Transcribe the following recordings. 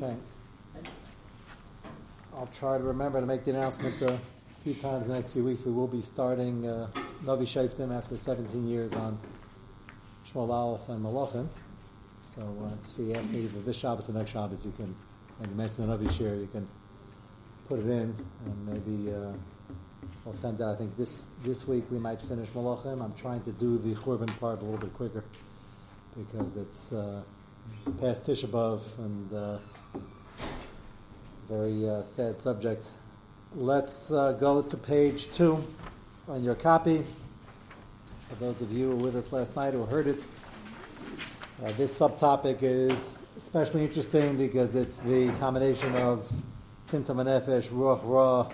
Okay. I'll try to remember to make the announcement uh, a few times in the next few weeks. We will be starting uh, Novi Shaftim after 17 years on Shmuel Aleph and Malachim. So uh, if you ask me if this Shabbos or next Shabbos, you can, when you mention the Novi Shir, you can put it in and maybe uh, I'll send out. I think this this week we might finish Malachim. I'm trying to do the Churban part a little bit quicker because it's uh, past Tisha and uh, very uh, sad subject. Let's uh, go to page two on your copy. For those of you who were with us last night who heard it, uh, this subtopic is especially interesting because it's the combination of Tintam Nefesh, Ruach Ra,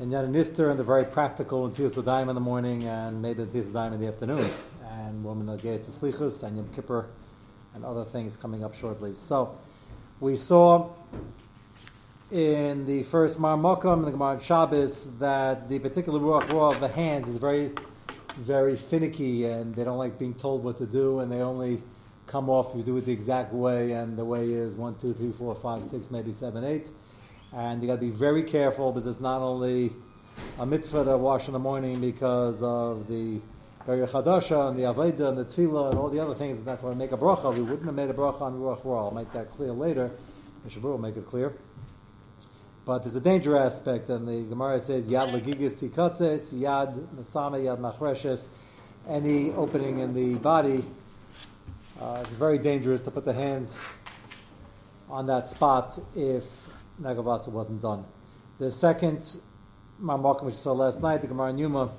and Yan Nister, and the very practical and Tzias Daim in the morning, and maybe Tzias Daim in the afternoon, and Woman Nageh to and Yom Kippur, and other things coming up shortly. So, we saw in the first Mar Mokam in the Gemara Shabbos that the particular Ruach Ra of the hands is very, very finicky, and they don't like being told what to do, and they only come off if you do it the exact way, and the way is one, two, three, four, five, six, maybe seven, eight. And you got to be very careful because it's not only a mitzvah to wash in the morning because of the Beri Chadasha and the Aveda and the Tefillah and all the other things, and that's why we make a bracha. We wouldn't have made a bracha on Ruach Ra. I'll make that clear later. Mishabur will make it clear. But there's a danger aspect, and the Gemara says Yad Legigis Tikatzes, Yad Masame, Yad Machreshes, any opening in the body. Uh, it's very dangerous to put the hands on that spot if Nagavasa wasn't done. The second Marmokim, which we saw last night, the Gemara in Yuma,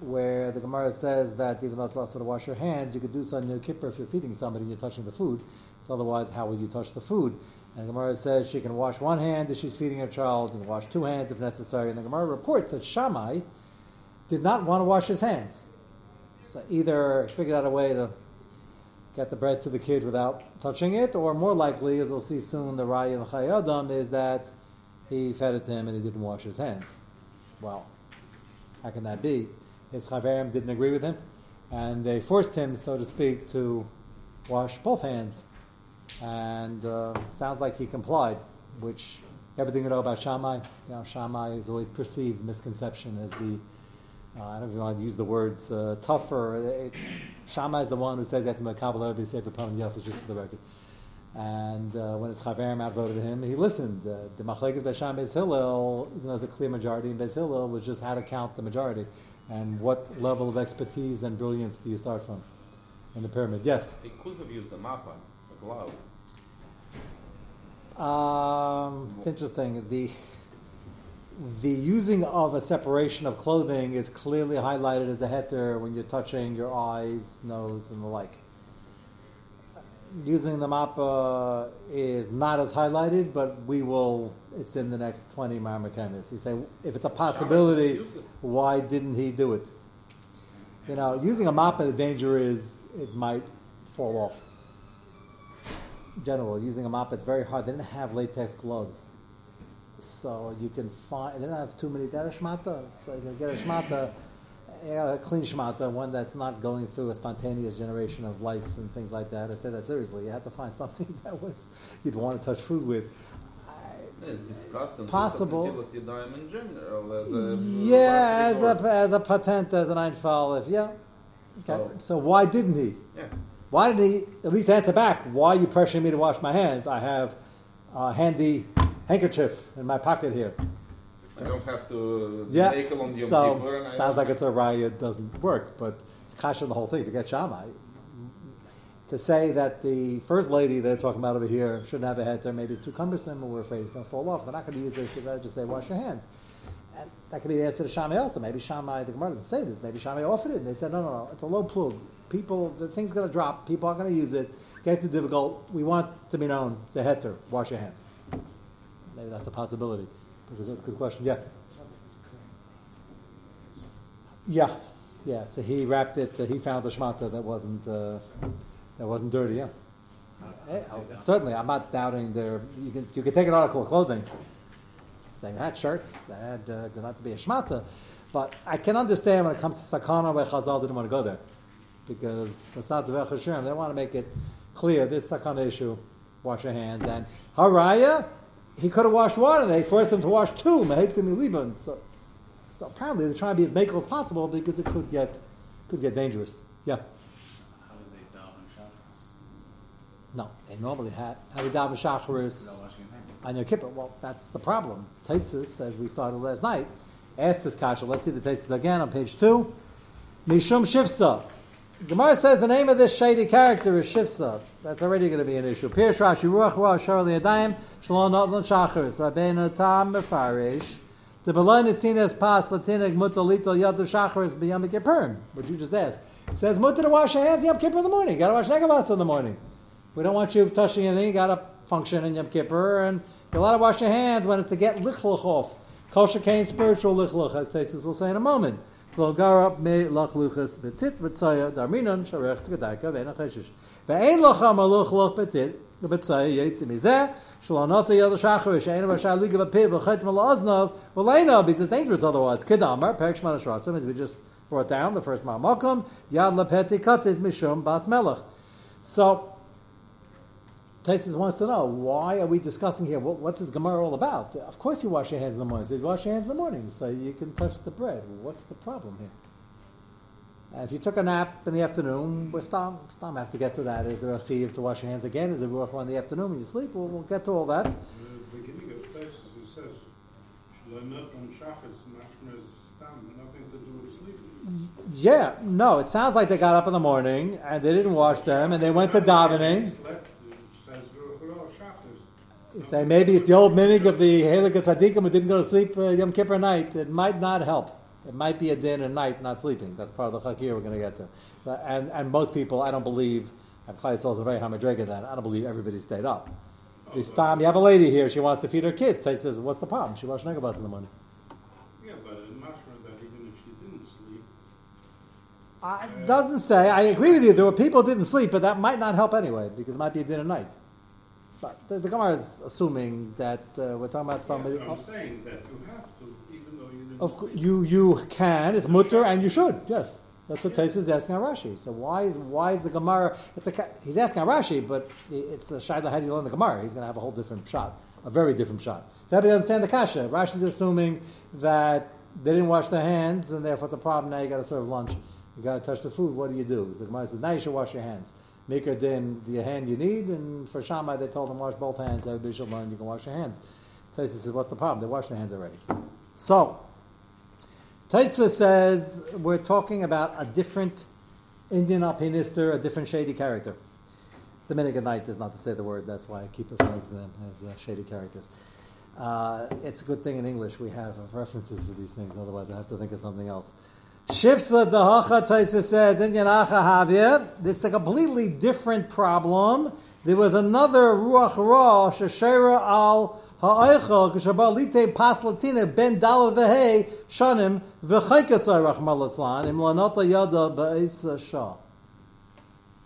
where the Gemara says that even though it's also to wash your hands, you could do so on Yom Kippur if you're feeding somebody and you're touching the food. So otherwise, how will you touch the food? And the Gemara says she can wash one hand if she's feeding her child, and wash two hands if necessary. And the Gemara reports that Shammai did not want to wash his hands. So either figured out a way to get the bread to the kid without touching it, or more likely, as we'll see soon, the Raya and Chayadam is that he fed it to him and he didn't wash his hands. Well, how can that be? His Chaverim didn't agree with him, and they forced him, so to speak, to wash both hands and uh, sounds like he complied, which everything you know about Shammai, you know, Shammai is always perceived misconception as the, uh, I don't know if you want to use the words uh, tougher. It's, Shammai is the one who says that to Makabal be safe for Pam Yafis, just for the record. And uh, when his Chaverim outvoted him, he listened. Uh, the Machlekes Besham Beis Hillel, even though there's a clear majority in Beis Hillel, was just how to count the majority. And what level of expertise and brilliance do you start from in the pyramid? Yes? He could have used a mappa glove. Um, it's interesting. The the using of a separation of clothing is clearly highlighted as a heter when you're touching your eyes, nose, and the like. Using the mappa is not as highlighted, but we will. It's in the next twenty marmakanis. You say if it's a possibility, why didn't he do it? You know, using a mappa, the danger is it might fall off general, using a mop, it's very hard. They didn't have latex gloves. So you can find, they didn't have too many, they had a shmata. So you get a shmata, a clean shmata, one that's not going through a spontaneous generation of lice and things like that. I say that seriously. You had to find something that was, you'd want to touch food with. It's disgusting. Possible. general, as a yeah, as a, as a patent, as an Einfall, if, yeah. Okay. So, so why didn't he? Yeah. Why didn't he at least answer back? Why are you pressuring me to wash my hands? I have a handy handkerchief in my pocket here. I don't have to yeah. make along the so, sounds like it's a riot doesn't work, but it's kasha the whole thing. Forget Shammai. To say that the first lady they're talking about over here shouldn't have a heter, maybe it's too cumbersome, or we're afraid it's going to fall off. They're not going to use it, so they just say wash your hands. And that could be the answer to Shammai also. Maybe Shammai, the Gemara doesn't say this. Maybe Shammai offered it, and they said, no, no, no, it's a low plug people, the thing's going to drop. People aren't going to use it. Get too difficult. We want to be known. It's a heter. Wash your hands. Maybe that's a possibility. That's a good, good question. Yeah. Yeah, yeah. So he wrapped it. Uh, he found a shmata that wasn't uh, that wasn't dirty. Yeah. Eh, oh, certainly, I'm not doubting there. You can you can take an article of clothing, saying had shirts that had uh, not to be a shmata, but I can understand when it comes to sakana where Chazal didn't want to go there because that's not the Hashem. They want to make it clear this sakana issue wash your hands. And Haraya, he could have washed one, and they forced him to wash two. So, so apparently they're trying to be as makel as possible because it could get could get dangerous. Yeah. How do they daven shacharis? No, they normally had daven shacharis Without washing his hands. on your kippur. Well, that's the problem. Taisus, as we started last night, asked this kasha. Let's see the Taisus again on page two. Mishum Shifsa. Gemara says the name of this shady character is Shifsa. That's already going to be an issue. Pirush Rashi Ruach Ruach Shar Liyadayim Shalom Notlan Shacharis Rabbeinu Tam Mefarish. The Belon is seen as pas Latinig Mutal Little Yadu Shacharis B'Yom Kippurim. What you just asked. It says mutter to wash your hands Yom Kippur in the morning. You got to wash negavas in the morning. We don't want you touching anything. You got to function in Yom Kippur, and you're allowed to wash your hands when it's to get lichluch off. Kosher kain spiritual lichluch, as Tesis will say in a moment. Me betit darminon sharech betit liga v'piv because it's dangerous otherwise. Kedamar perik shmana as we just brought down the first ma'amakom yad lepeti katit mishum bas melech. So Taisus wants to know why are we discussing here? What, what's this Gemara all about? Of course, you wash your hands in the morning. It says wash your hands in the morning, so you can touch the bread. What's the problem here? And if you took a nap in the afternoon, we're stam, stam have to get to that. Is there a chiv to wash your hands again? Is there ruach in the afternoon when you sleep? Well, we'll get to all that. The beginning of Tesis, it says, Shlonot on Shachas, mashma is stam, nothing to do with sleeping. Yeah, no, it sounds like they got up in the morning and they didn't wash them and they went to davening. Slept, it says, Ruach Shachas. You say maybe it's the old minig of the Helikas Hadikim who didn't go to sleep uh, Yom Kippur night. It might not help. It might be a din at night not sleeping. That's part of the chakir we're going to get to. But- and and most people, I don't believe, and Chayes is a very hamadrega that I don't believe everybody stayed up. This time you have a lady here, she wants to feed her kids. Tate says, "What's the problem?" She washed negabas in the morning. Yeah, but in mashma that even if she didn't sleep, Uh, it doesn't say. I agree with you. There were people who didn't sleep, but that might not help anyway because it might be a din at night. But the, the Gemara is assuming that uh, we're talking about somebody. yeah, I'm saying that you have to, even though you didn't Of you you can. It's mutter, and you should. Yes, that's what Taisa is asking on Rashi. So why is why is the Gemara? It's a he's asking on Rashi, but it's a shaila. How do you learn the Gemara? He's going to have a whole different shot, a very different shot. So how do you understand the kasha? Rashi's assuming that they didn't wash their hands, and therefore it's a problem. Now you got to serve lunch. You got to touch the food. What do you do? So the Gemara says now you should wash your hands. Make a din the hand you need, and for Shammai they told them wash both hands. Everybody should learn you can wash your hands. Taisa says, what's the problem? They wash their hands already. So. Taisa says we're talking about a different Indian alpinister, a different shady character. The Minigan Knight is not to say the word, that's why I keep referring to them as uh, shady characters. Uh, it's a good thing in English we have references for these things, otherwise I have to think of something else. Shifsa Dahacha Taisa says, Indian Acha this is a completely different problem. There was another Ruach Ra, Shashera al Ha'aycha, Pas Latina, Ben Dal Vehe, Shanim, Litzlan, Im Lanata Yada Ba'isa Shah.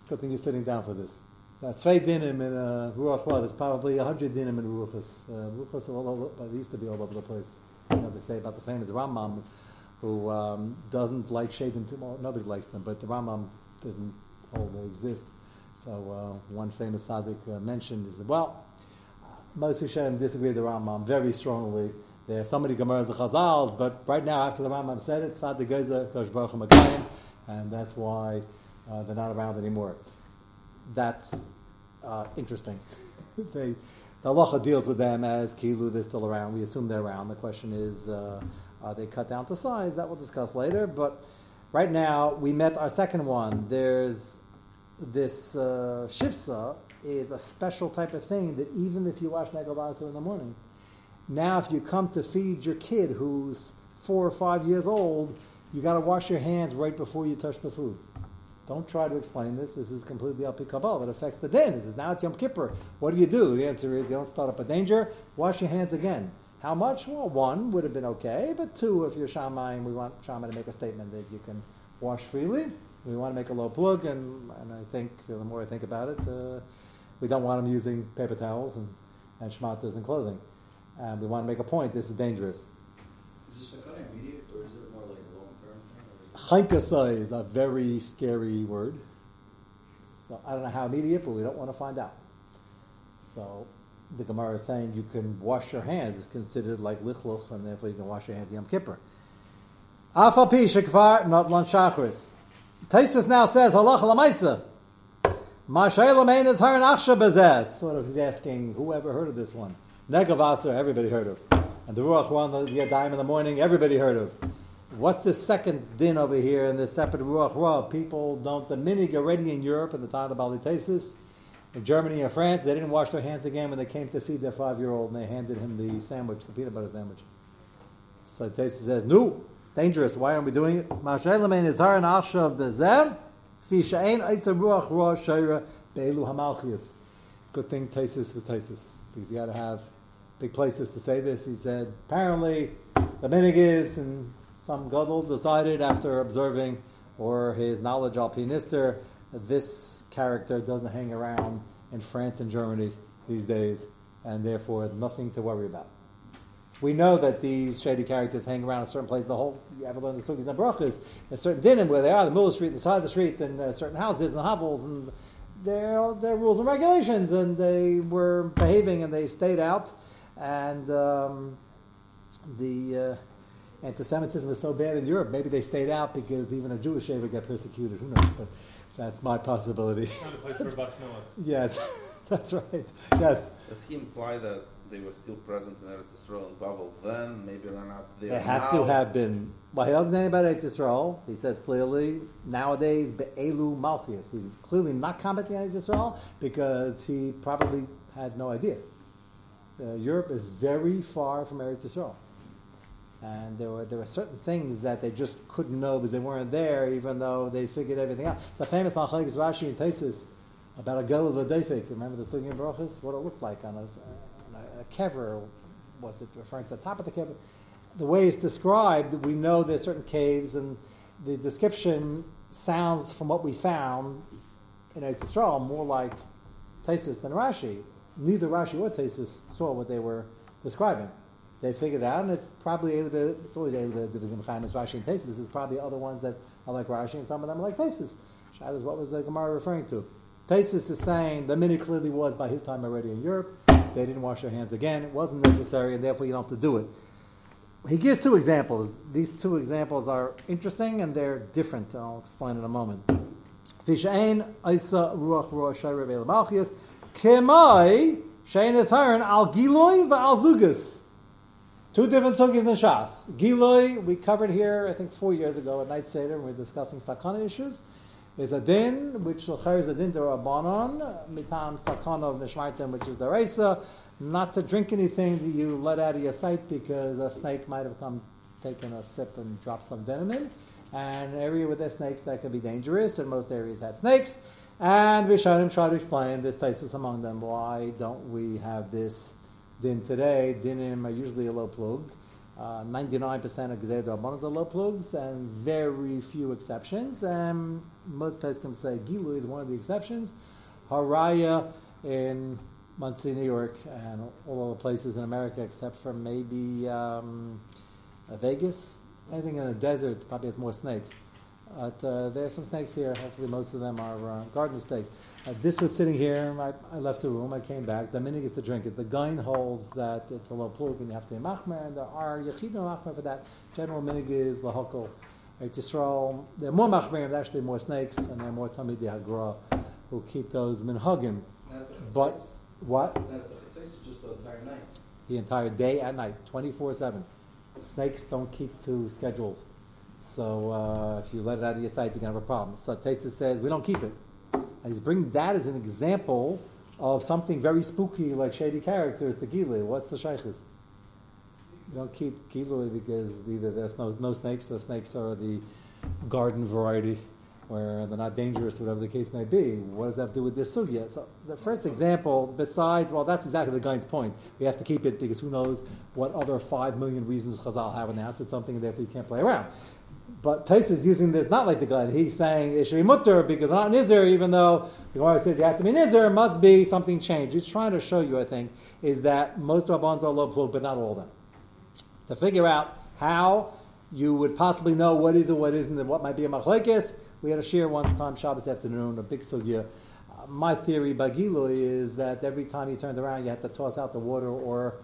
Good thing you're sitting down for this. Now, Zwei dinim in uh, Ruach Ra, there's probably a hundred dinim in Ruachas. Uh, they used to be all over the place. You know, they say about the famous Rambam, who um, doesn't like Shadim too much. Nobody likes them, but the Rambam didn't hold they exist. So uh, one famous tzaddik uh, mentioned is well, most Hashem disagree with the Rambam very strongly. There are so many Gemaras and Chazals, but right now after the Rambam said it, tzaddik Geza, Kosh Baruch Hu and that's why uh, they're not around anymore. That's uh, interesting. they, the halacha deals with them as kilu, they're still around. We assume they're around. The question is, uh, they cut down to size? That we'll discuss later. But right now, we met our second one. There's this uh, shifsa is a special type of thing that even if you wash negavasa in the morning, now if you come to feed your kid who's four or five years old, you got to wash your hands right before you touch the food. Don't try to explain this. This is completely up to Kabbalah. It affects the din. This is now it's Yom Kippur. What do you do? The answer is you don't start up a danger. Wash your hands again. How much? Well, one would have been okay, but two, if you're Shammai, and we want Shammai to make a statement that you can wash freely. We want to make a low plug, and, and I think the more I think about it, uh, we don't want them using paper towels and, and shmatas and clothing. And we want to make a point. This is dangerous. Is this a kind of immediate or is it more like a long term thing? Chankasa is a very scary word. So I don't know how immediate, but we don't want to find out. So the Gemara is saying you can wash your hands. It's considered like lichluch, and therefore you can wash your hands Yom Kippur. Afal pi shekvar not lan shachris. Taisus now says halacha lamaisa. Mashayla main is her bezeh. Sort of he's asking whoever heard of this one. Negavasa, everybody heard of. And the Ruach one, the Yadayim in the morning, everybody heard of. What's the second din over here in the separate Ruach Ra? People don't, the minig already in Europe in the time of the Balitesis, in Germany or France, they didn't wash their hands again when they came to feed their five year old and they handed him the sandwich, the peanut butter sandwich. So Tesis says, No, it's dangerous. Why aren't we doing it? Good thing Tesis was Tesis, because you got to have big places to say this. He said, apparently, the minig is, and some gadol decided after observing or his knowledge al pinister, this character doesn't hang around in France and Germany these days, and therefore nothing to worry about. We know that these shady characters hang around a certain place. The whole you ever learn the sugis and brachas, a certain dinim where they are, the middle street, the side of the street, and uh, certain houses and hovels, and there are rules and regulations, and they were behaving and they stayed out, and um, the. Uh, anti-Semitism is so bad in Europe, maybe they stayed out because even a Jewish shaver got persecuted. Who knows? But that's my possibility. Not a place for Bas yes, that's right. Yes. Does he imply that they were still present in Eretz Yisrael and Bavel then? Maybe they're not there They had now. to have been. Well, he doesn't say about Eretz Yisrael. He says clearly nowadays be'elu malchias. He's clearly not commenting on Eretz Yisrael because he probably had no idea. Uh, Europe is very far from Eretz Yisrael. And there were, there were certain things that they just couldn't know because they weren't there, even though they figured everything out. It's a famous Machlekes Rashi and Tesis about a girl of a Defik. Remember the Sugin Brachas? What it looked like on a, on a, a kever. Was it referring to the top of the kever? The way it's described, we know there's certain caves, and the description sounds, from what we found in Eretz Yisrael, more like Tesis than Rashi. Neither Rashi or Tesis saw what they were describing they figured out, and it's probably it's always little bit different as Rashi and Tesis. There's probably other ones that are like Rashi, and some of them are like Tesis. Is what was the Gemara referring to? Tesis is saying the mini clearly was by his time already in Europe. They didn't wash their hands again. It wasn't necessary, and therefore you don't have to do it. He gives two examples. These two examples are interesting and they're different. I'll explain in a moment. Fishain Isa Ruach Ruach Shayre Malchias Kemai Shain is Al Giloi Al Zugas. Two different sugis in Shas. Giloi, we covered here, I think, four years ago at Night Seder, we were discussing sakana issues. Is a din, which is a din derabanan, mitam sakana of nishmartim, which is the reisa, not to drink anything that you let out of your sight because a snake might have come, taken a sip and dropped some venom in. And an area with the snakes that can be dangerous, and most areas had snakes. And Rishonim try to explain this thesis among them. Why don't we have this din today, dinim are usually a low plug. Uh, 99% of Gezer Rabbanon are low plugs, and very few exceptions. And most Pesachim say Gilu is one of the exceptions. Haraya in Monsey, New York, and all other places in America except for maybe um, Vegas. Anything in the desert probably has more snakes. But uh, there's some snakes here. Hopefully, most of them are uh, garden snakes. Uh, this was sitting here. I, I, left the room. I came back. The minig is to drink it. The guin holds that it's a low plug and you have to be machmer, and there are yechidim machmer for that. General minig is lahokol. Right, Yisrael, there are more machmerim, actually more snakes, and there are more tamidi hagra who keep those minhagim. But what? the entire night. The entire day and night, twenty four seven. Snakes don't keep to schedules. So uh, if you let it out of your sight, you can have a problem. So Tesa says we don't keep it, and he's bringing that as an example of something very spooky like shady characters. The gilui. What's the shaykhis? You don't keep gilui because either there's no no snakes. The snakes are the garden variety, where they're not dangerous, whatever the case may be. What does that have to do with this sugya? So the first example, besides, well, that's exactly the guy's point. We have to keep it because who knows what other five million reasons Chazal have announced it's something, and therefore you can't play around. But Tais is using this not like the guy. He's saying it should be mutter because not nizer, even though the Gemara says you have to be nizer, must be something changed. He's trying to show you, I think, is that most rabbans are low plug, but not all of them. To figure out how you would possibly know what is and what isn't and what might be a machlekes, we had a shir one time Shabbos afternoon, a big sugya. Uh, my theory by is that every time you turned around, you had to toss out the water or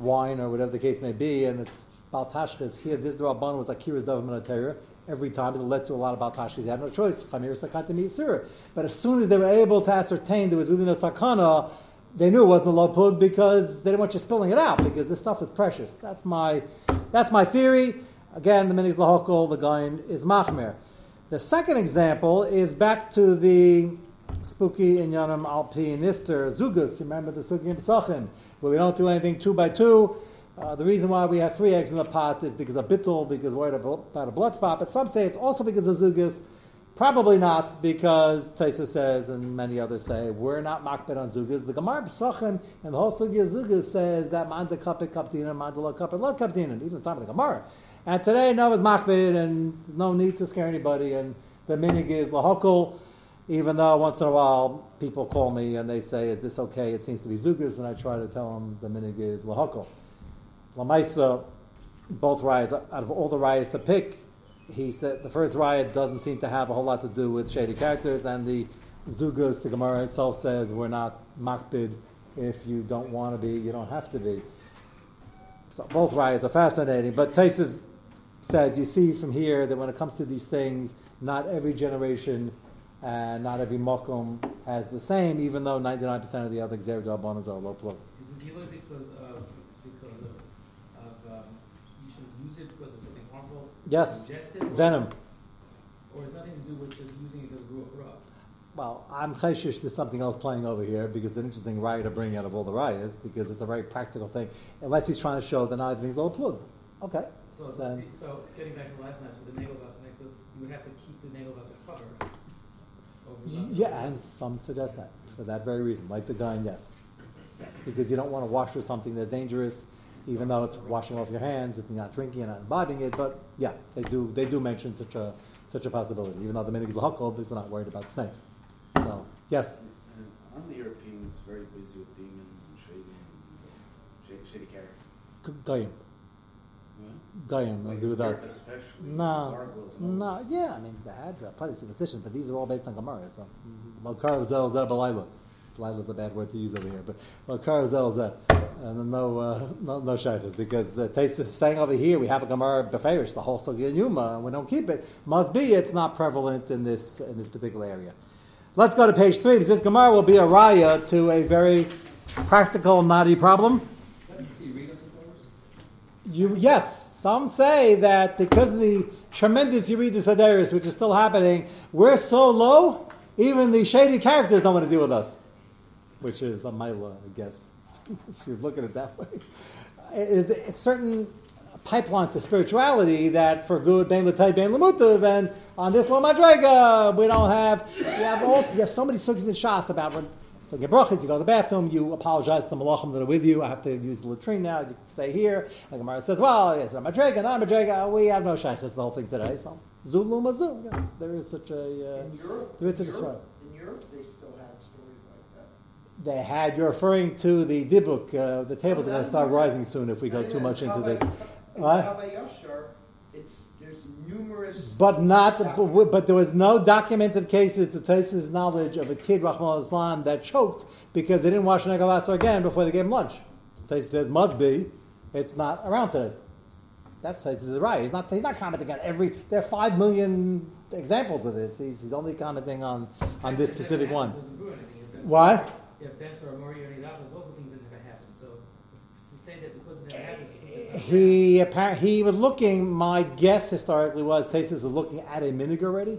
wine or whatever the case may be, and it's Baltashkas. Here, this Rabban was Akira's Davaman Every time it led to a lot of Baltashkas. You had no choice. But as soon as they were able to ascertain there was within a sakana, they knew it wasn't a low plug because they didn't want you spilling it out because this stuff is precious. That's my, that's my theory. Again, the minis lahokol, the guy is machmer. The second example is back to the spooky in Alpi Nister Zugus. Remember the Sugi Pesachim, where we don't do anything two by two. Uh, the reason why we have three eggs in the pot is because of bittul, because we're about a blood spot. But some say it's also because of Zugus. Probably not, because Taisa says, and many others say, we're not makbet on Zugas. The Gemara Pesachim and the whole Sugi of Zugas says that Manda Kapit Kaptina, Manda Lo Kapit Lo Kaptina, even the time of the Gemara. And today, no, it's makbid, and no need to scare anybody. And the minig is even though once in a while people call me and they say, "Is this okay?" It seems to be zugas, and I try to tell them the minig is. Lamaisa, both rayas out of all the rayas to pick, he said the first riot doesn't seem to have a whole lot to do with shady characters, and the zugas, the Gemara itself says, we're not makbid. If you don't want to be, you don't have to be. So both riots are fascinating, but Taisa's says, you see from here that when it comes to these things, not every generation and not every mokum has the same, even though 99% of the other Xer Dalbonas are low plug. Is it Gila because of, because of, of um, you it because of something harmful? Yes, venom. Or has nothing to do with just using it because grew up? Well, I'm chayshish there's something else playing over here because it's an interesting riot to bring out of all the riots because it's a very practical thing. Unless he's trying to show that not everything's all plug. Okay. So, then, so it's getting back to last night with the navel glass, so you would have to keep the navel glass covered. Yeah, and some suggest that for that very reason, like the gun, yes. yes. Because you don't want to wash with something that's dangerous, even though it's washing off your hands you're not drinking and not imbibing it. But yeah, they do they do mention such a such a possibility, even though the minig is lahakol, because we're not worried about snakes. So yes. And aren't the Europeans very busy with demons and shady, shady, shady characters? Goyim. Goyim like with us. No, no, yeah. I mean, they had uh, plenty of superstitions, but these are all based on Gemara. So, Malkar Zel Zel Is a bad word to use over here, but Malkar Zel Zel. And no, uh, no, no shaykhs, because the taste is saying over here we have a Gemara Beferish, the whole Sugya Yuma, and we don't keep it. Must be it's not prevalent in this in this particular area. Let's go to page three, because this Gemara will be a raya to a very practical, knotty problem. You yes, some say that because of the tremendous Yeridus Hadaris, which is still happening, we're so low, even the shady characters don't want to deal with us. Which is a Maila, I guess, if you look at it that way. Is a certain pipeline to spirituality that for good, Ben Latay, Ben Lamutav, and on this Lo Madrega, we don't have, we have, all, we have so many sukkahs in Shas about when so Gebrachis, you go to the bathroom, you apologize to the malachim that are with you. I have to use the latrine now. You can stay here. And Gemara says, well, it's a madrega, not a madrega. We have no shaykhs the whole thing today. So zulu mazu. Yes, there is such a. Uh, in Europe, there is such Europe, a In Europe, they still had stories like that. They had. You're referring to the dibuk. Uh, the tables are going to start rising soon if we go too much into this. What? It's there's numerous. But not, but, but, there was no documented cases to Taisa's knowledge of a kid, Rahman Islam, that choked because they didn't wash Negalasar again before they gave him lunch. Taisa says, must be. It's not around today. That That's Taisa's right. He's not, he's not commenting on every, there are five million examples of this. He's, he's only commenting on, on this specific one. Why? Yeah, Bess or Mori or also things that never happened. So to say that because it never happened, he apparently he was looking. My guess historically was Tesis is looking at a minig already,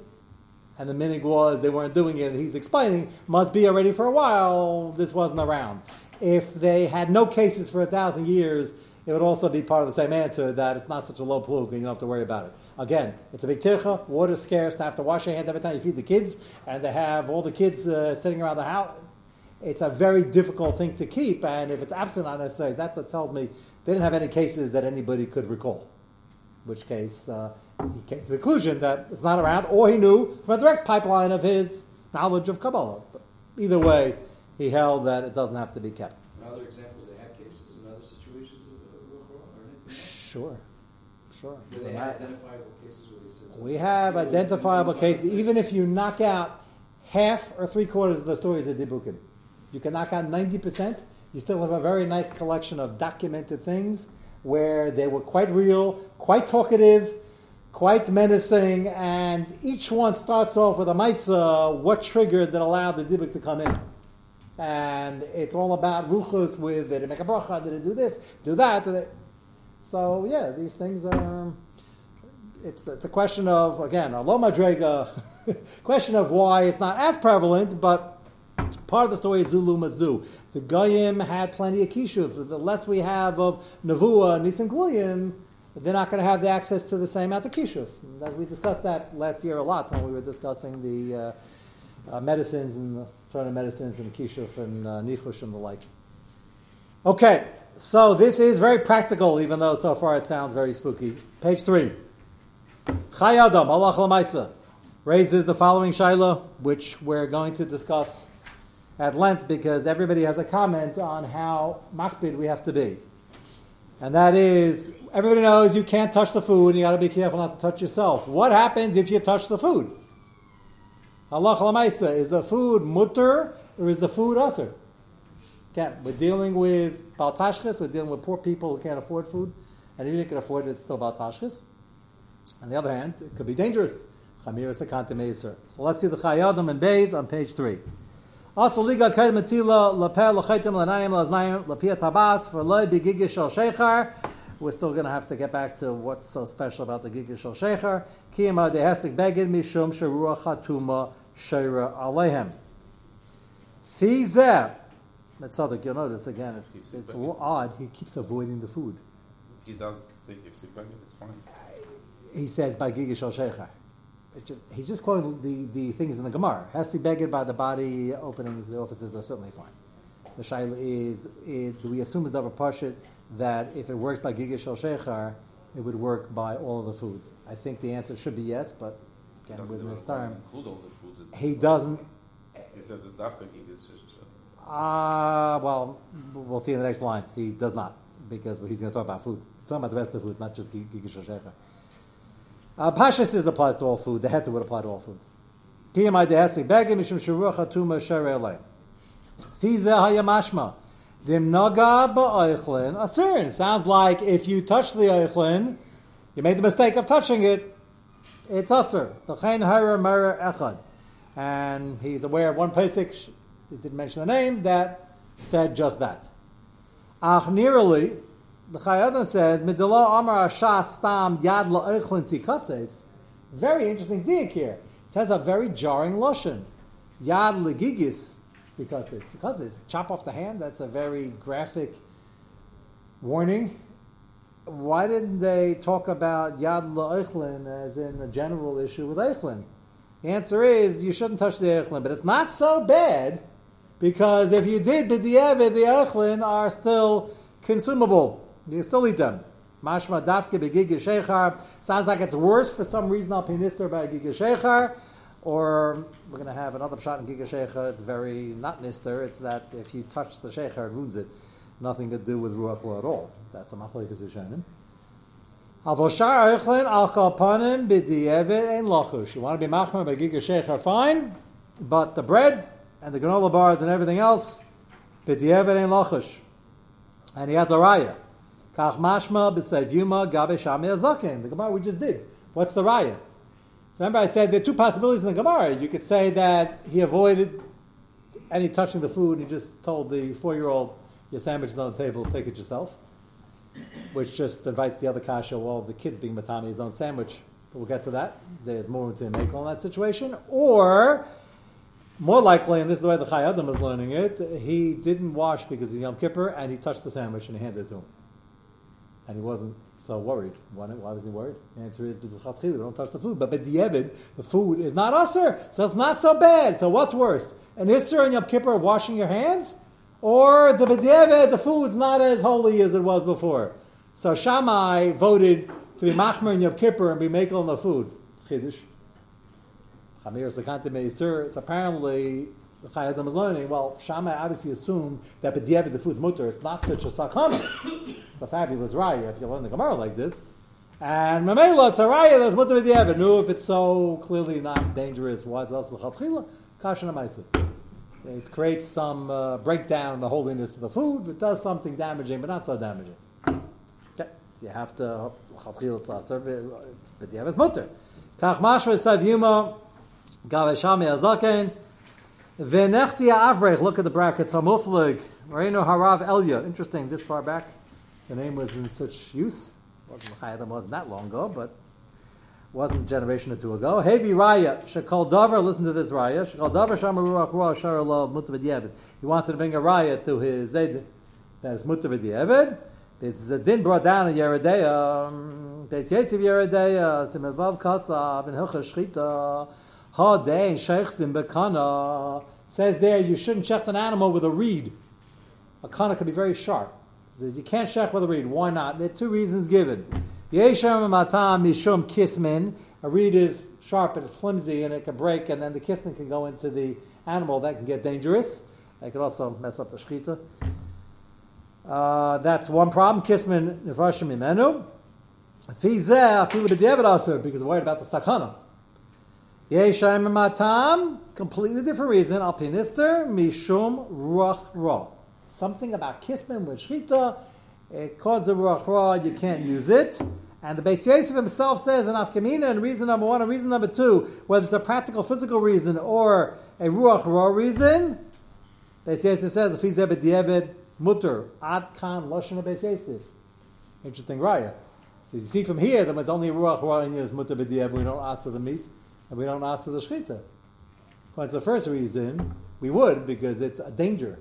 and the minig was they weren't doing it. He's explaining must be already for a while. This wasn't around. If they had no cases for a thousand years, it would also be part of the same answer that it's not such a low plug and you don't have to worry about it. Again, it's a big tircha, water's scarce, they have to wash your hands every time you feed the kids, and they have all the kids uh, sitting around the house. It's a very difficult thing to keep, and if it's absolutely not necessary, that's what tells me they didn't have any cases that anybody could recall. In which case, uh, he came to the conclusion that it's not around, or he knew from a direct pipeline of his knowledge of Kabbalah. But either way, he held that it doesn't have to be kept. other examples, they had cases in other situations of or Sure, sure. Do they have identifiable cases where they said We have identifiable cases, even if you knock out half or three quarters of the stories of dibukim. You can knock out 90%, you still have a very nice collection of documented things where they were quite real, quite talkative, quite menacing, and each one starts off with a maisa, uh, what triggered that allowed the dibuk to come in. And it's all about ruchus with did it make a bracha, did it do this, do that. Did it? So yeah, these things are. It's, it's a question of again a loma drega, question of why it's not as prevalent, but part of the story is Zulu Mazu. The Goyim had plenty of kishuv. The less we have of Navua, Nisan Gluyim, they're not going to have the access to the same amount of kishuv. We discussed that last year a lot when we were discussing the uh, uh, medicines and the alternative medicines and kishuf and uh, nichush and the like. Okay, so this is very practical, even though so far it sounds very spooky. Page three. Chayadam, Allah raises the following shaila, which we're going to discuss at length because everybody has a comment on how makbid we have to be. And that is, everybody knows you can't touch the food, you got to be careful not to touch yourself. What happens if you touch the food? Allah Lamaisa, is the food mutter or is the food usr? Again, we're dealing with baltashkis, we're dealing with poor people who can't afford food, and even if you can afford it, it's still baltashkis. On the other hand, it could be dangerous. So let's see the Chayadim and Beis on page three. Also, liga kaid matila lapel lachaitim lanayim laznayim lapia tabas for loy begigish shel sheichar. We're still going to have to get back to what's so special about the gigish shel sheichar. Kiyama dehesik beged mishum sheruach hatuma sheira alehem. Fizeh. Metzadik, you'll notice again, it's, it's it a little odd. He keeps avoiding the food. He does say if Sigbegit is fine. He says by gigish shel sheichar. It just, he's just quoting the, the things in the Gemara. Has to be by the body openings, the offices are certainly fine. The shaila is, is, do we assume as Davar Pashit that if it works by Giga Shel Shechar, it would work by all of the foods? I think the answer should be yes, but again, do this time, all the foods. He doesn't. He says it's dafka Gigish. Ah, well, we'll see in the next line. He does not, because he's going to talk about food. He's talking about the rest of the food, not just Giga Shel Shechar. Uh, Pashas is applies to all food. The heta would apply to all foods. Sounds like if you touch the oichlin, you made the mistake of touching it, it's echad. And he's aware of one pesach, he didn't mention the name, that said just that. Ach the Chayyadon says, Midelo Amar Asha Stam Yad La'echlin Tikatzes. Very interesting diak here. It says a very jarring lotion. Yad Legigis Tikatzes. Chop off the hand. That's a very graphic warning. Why didn't they talk about Yad La'echlin as in a general issue with Eichlin? The answer is you shouldn't touch the Eichlin, but it's not so bad because if you did, the B'di'evid, the Eichlin are still consumable. You still eat them. Mashma dafke. Sounds like it's worse for some reason al pinister by shechar. Or we're going to have another shot in shechar. It's very not nister. It's that if you touch the shechar, it ruins it. Nothing to do with ruach at all. That's a machlekes rishonim. Avoshar eichlin al kalpanim b'di'evet ein lachush. You want to be machmer by shechar, fine. But the bread and the granola bars and everything else, b'di'evet ein lachush. And he has a raya. Kach mashma yuma gabe shami azaken. The Gemara we just did. What's the raya? So remember I said there are two possibilities in the Gemara. You could say that he avoided any touching the food. He just told the four-year-old, your sandwich is on the table, take it yourself. Which just invites the other kasha, well, the kid's being matami his own sandwich. But we'll get to that. There's more to make on that situation. Or, more likely, and this is the way the Chayadim is learning it, he didn't wash because he's Yom Kippur and he touched the sandwich and he handed it to him. And he wasn't so worried. Why, why was he worried? The answer is because we don't touch the food. But B'di'evid, the food is not usher, so it's not so bad. So what's worse? An Isser and Yom Kippur of washing your hands? Or the B'di'evid, the food's not as holy as it was before. So Shammai voted to be Machmer in Yom Kippur and be Makel on the food. Chiddush. Chamir Sakante Meisur. So apparently, is learning, well, Shammai obviously assumed that B'di'evid, the food's mutter. It's not such a sakana. It's a fabulous raya if you learn the Gemara like this. And Mamela, it's a raya that's mutter B'di'evid. No, if it's so clearly not dangerous, why is it also the kasha. It creates some uh, breakdown in the holiness of the food. It does something damaging, but not so damaging. So you have to tzaser, but you have his mutter. Kach mashva sav yuma gaveshami azaken v'nechti avrech. Look at the brackets. Hamuflig Reino harav Elya. Interesting. This far back, the name was in such use. Chayadim wasn't that long ago, but wasn't a generation or two ago. Hevi Raya, Shekal Davar, listen to this Raya. Shekal Davar Shama Ruach Ruach Shara Lo Mutter B'Diavad. He wanted to bring a Raya to his Zed, that is Mutter B'Diavad. This is a din brought down in Yeredeya. Beis Yosef Yeredeya, Simevav Kasav, and Hilcha Shchita, Ha Dein Shechtim Bekana. Says there, you shouldn't check an animal with a reed. A kana can be very sharp. Says you can't check with a reed. Why not? There are two reasons given. Yeshem matam mishum kismin. A reed is sharp and it's flimsy and it can break, and then the kismin can go into the animal. That can get dangerous. It can also mess up the shechita. Uh, that's one problem. Kismin nefashim imenu. Fizeh afilu b'diavad also because we're worried about the sakana. Yeshem matam. Completely different reason. Alpinister mishum ruach ra. Something about kismin with shechita. It caused the ruach ra. You can't use it. And the Beis Yosef himself says in Afkamina, and reason number one and reason number two, whether it's a practical physical reason or a ruach ra reason, Beis Yosef says, "If he's b'diavad mutter ad kan lashon Beis Yosef." Interesting raya. So you see from here that it's only ruach ra in is mutter b'diavad. We don't ask the meat, and we don't ask the shechita. But the first reason we would because it's a danger.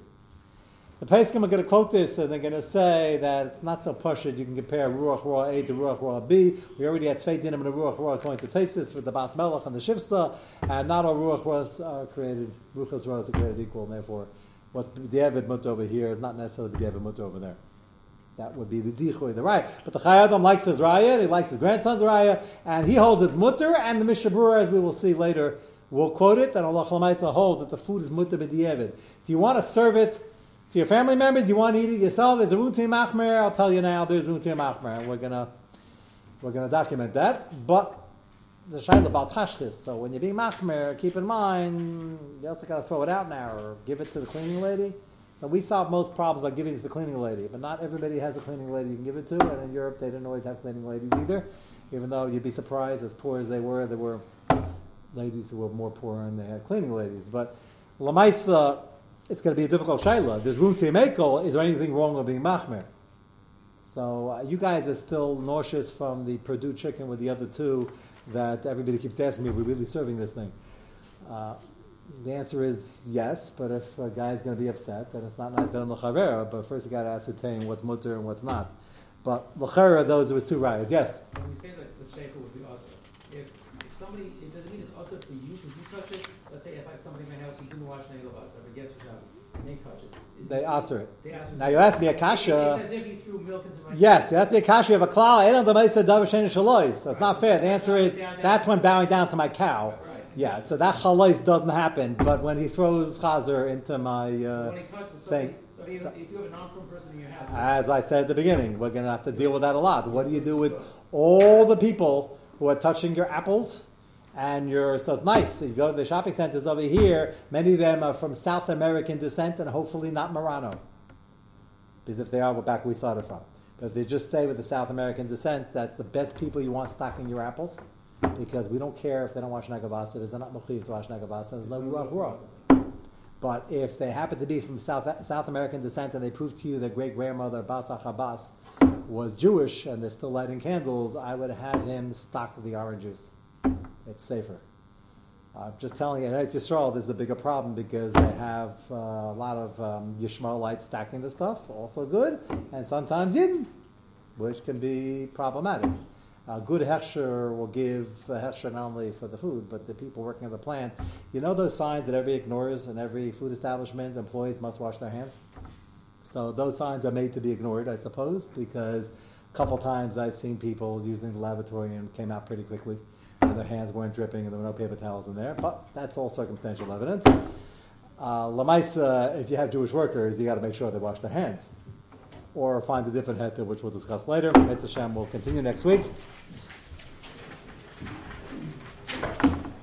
The Pesachim are going to quote this and they're going to say that it's not so pushit. You can compare Ruach Ra A to Ruach Ra B. We already had Tzvei Dinim and Ruach Ra according to Tesis with the Bas Melech and the Shifsa, and not all Ruach Ra's are created, Ruachas Ra's are created equal, and therefore what's B'diavad Mut over here is not necessarily B'diavad Mut over there. That would be the Dichoy, the Raya. But the Chayadam likes his Raya, he likes his grandson's Raya, and he holds it's Mutter, and the Mishabura, as we will see later, will quote it, and Allah Chalamaisa holds that the food is Mutter B'diavad. Do you want to serve it to your family members, you want to eat it yourself. There's a routine machmer. I'll tell you now. There's routine machmer, and we're gonna we're gonna document that. But the shayla about tashkis. So when you're being machmer, keep in mind you also got to throw it out now or give it to the cleaning lady. So we solve most problems by giving it to the cleaning lady, but not everybody has a cleaning lady you can give it to. And in Europe, they didn't always have cleaning ladies either. Even though you'd be surprised, as poor as they were, there were ladies who were more poor and they had cleaning ladies. But lamaisa it's going to be a difficult shayla. There's room to makel. Is there anything wrong with being machmer? So uh, you guys are still nauseous from the Perdue chicken with the other two that everybody keeps asking me, are we really serving this thing? Uh, the answer is yes, but if a guy is going to be upset, then it's not nice to l'chavera, but first you got to ascertain what's mutter and what's not. But l'chera, those it was two rayas. Yes? When we say that the sheikh would be also, if, if somebody, it doesn't mean it's also for you, if you touch it, let's say if I have somebody in my house who didn't wash any of us, or a guest who's house, and they touch it. is They answer it. They Now you ask me a kasha. It's as if you threw milk into my Yes, you ask me a kasha of a klal. I don't know davar shaloi. So it's not fair. The answer is that's when bowing down to my cow. Right. Yeah, so that chalais doesn't happen. But when he throws chazer into my So uh, when he touched, so, thing. so if, if you have a non-from person in your house, As I said at the beginning, we're going to have to deal with that a lot. What do you do with all the people who are touching your apples? And you're so it's nice. You go to the shopping centers over here. Many of them are from South American descent, and hopefully not Marrano, because if they are, we're back where we started from. But if they just stay with the South American descent, that's the best people you want stocking your apples, because we don't care if they don't wash nagavasa. If they're not mechiv to wash nagavasa, there's no ruach. But if they happen to be from South, South American descent and they prove to you their great grandmother Basa Habas was Jewish and they're still lighting candles, I would have him stock the orange juice. It's safer. I'm just telling you, in Eretz Yisrael, there's a bigger problem because they have uh, a lot of um, Yishmaelites stacking the stuff, also good, and sometimes Yidden, which can be problematic. A good hechsher will give a hechsher not only for the food, but the people working on the plant. You know those signs that everybody ignores in every food establishment? Employees must wash their hands. So those signs are made to be ignored, I suppose, because a couple times I've seen people using the lavatory and came out pretty quickly, and their hands weren't dripping, and there were no paper towels in there. But that's all circumstantial evidence. Uh, Lamaisa, if you have Jewish workers, you got to make sure they wash their hands or find a different heter, which we'll discuss later. Mitzvah Hashem will continue next week.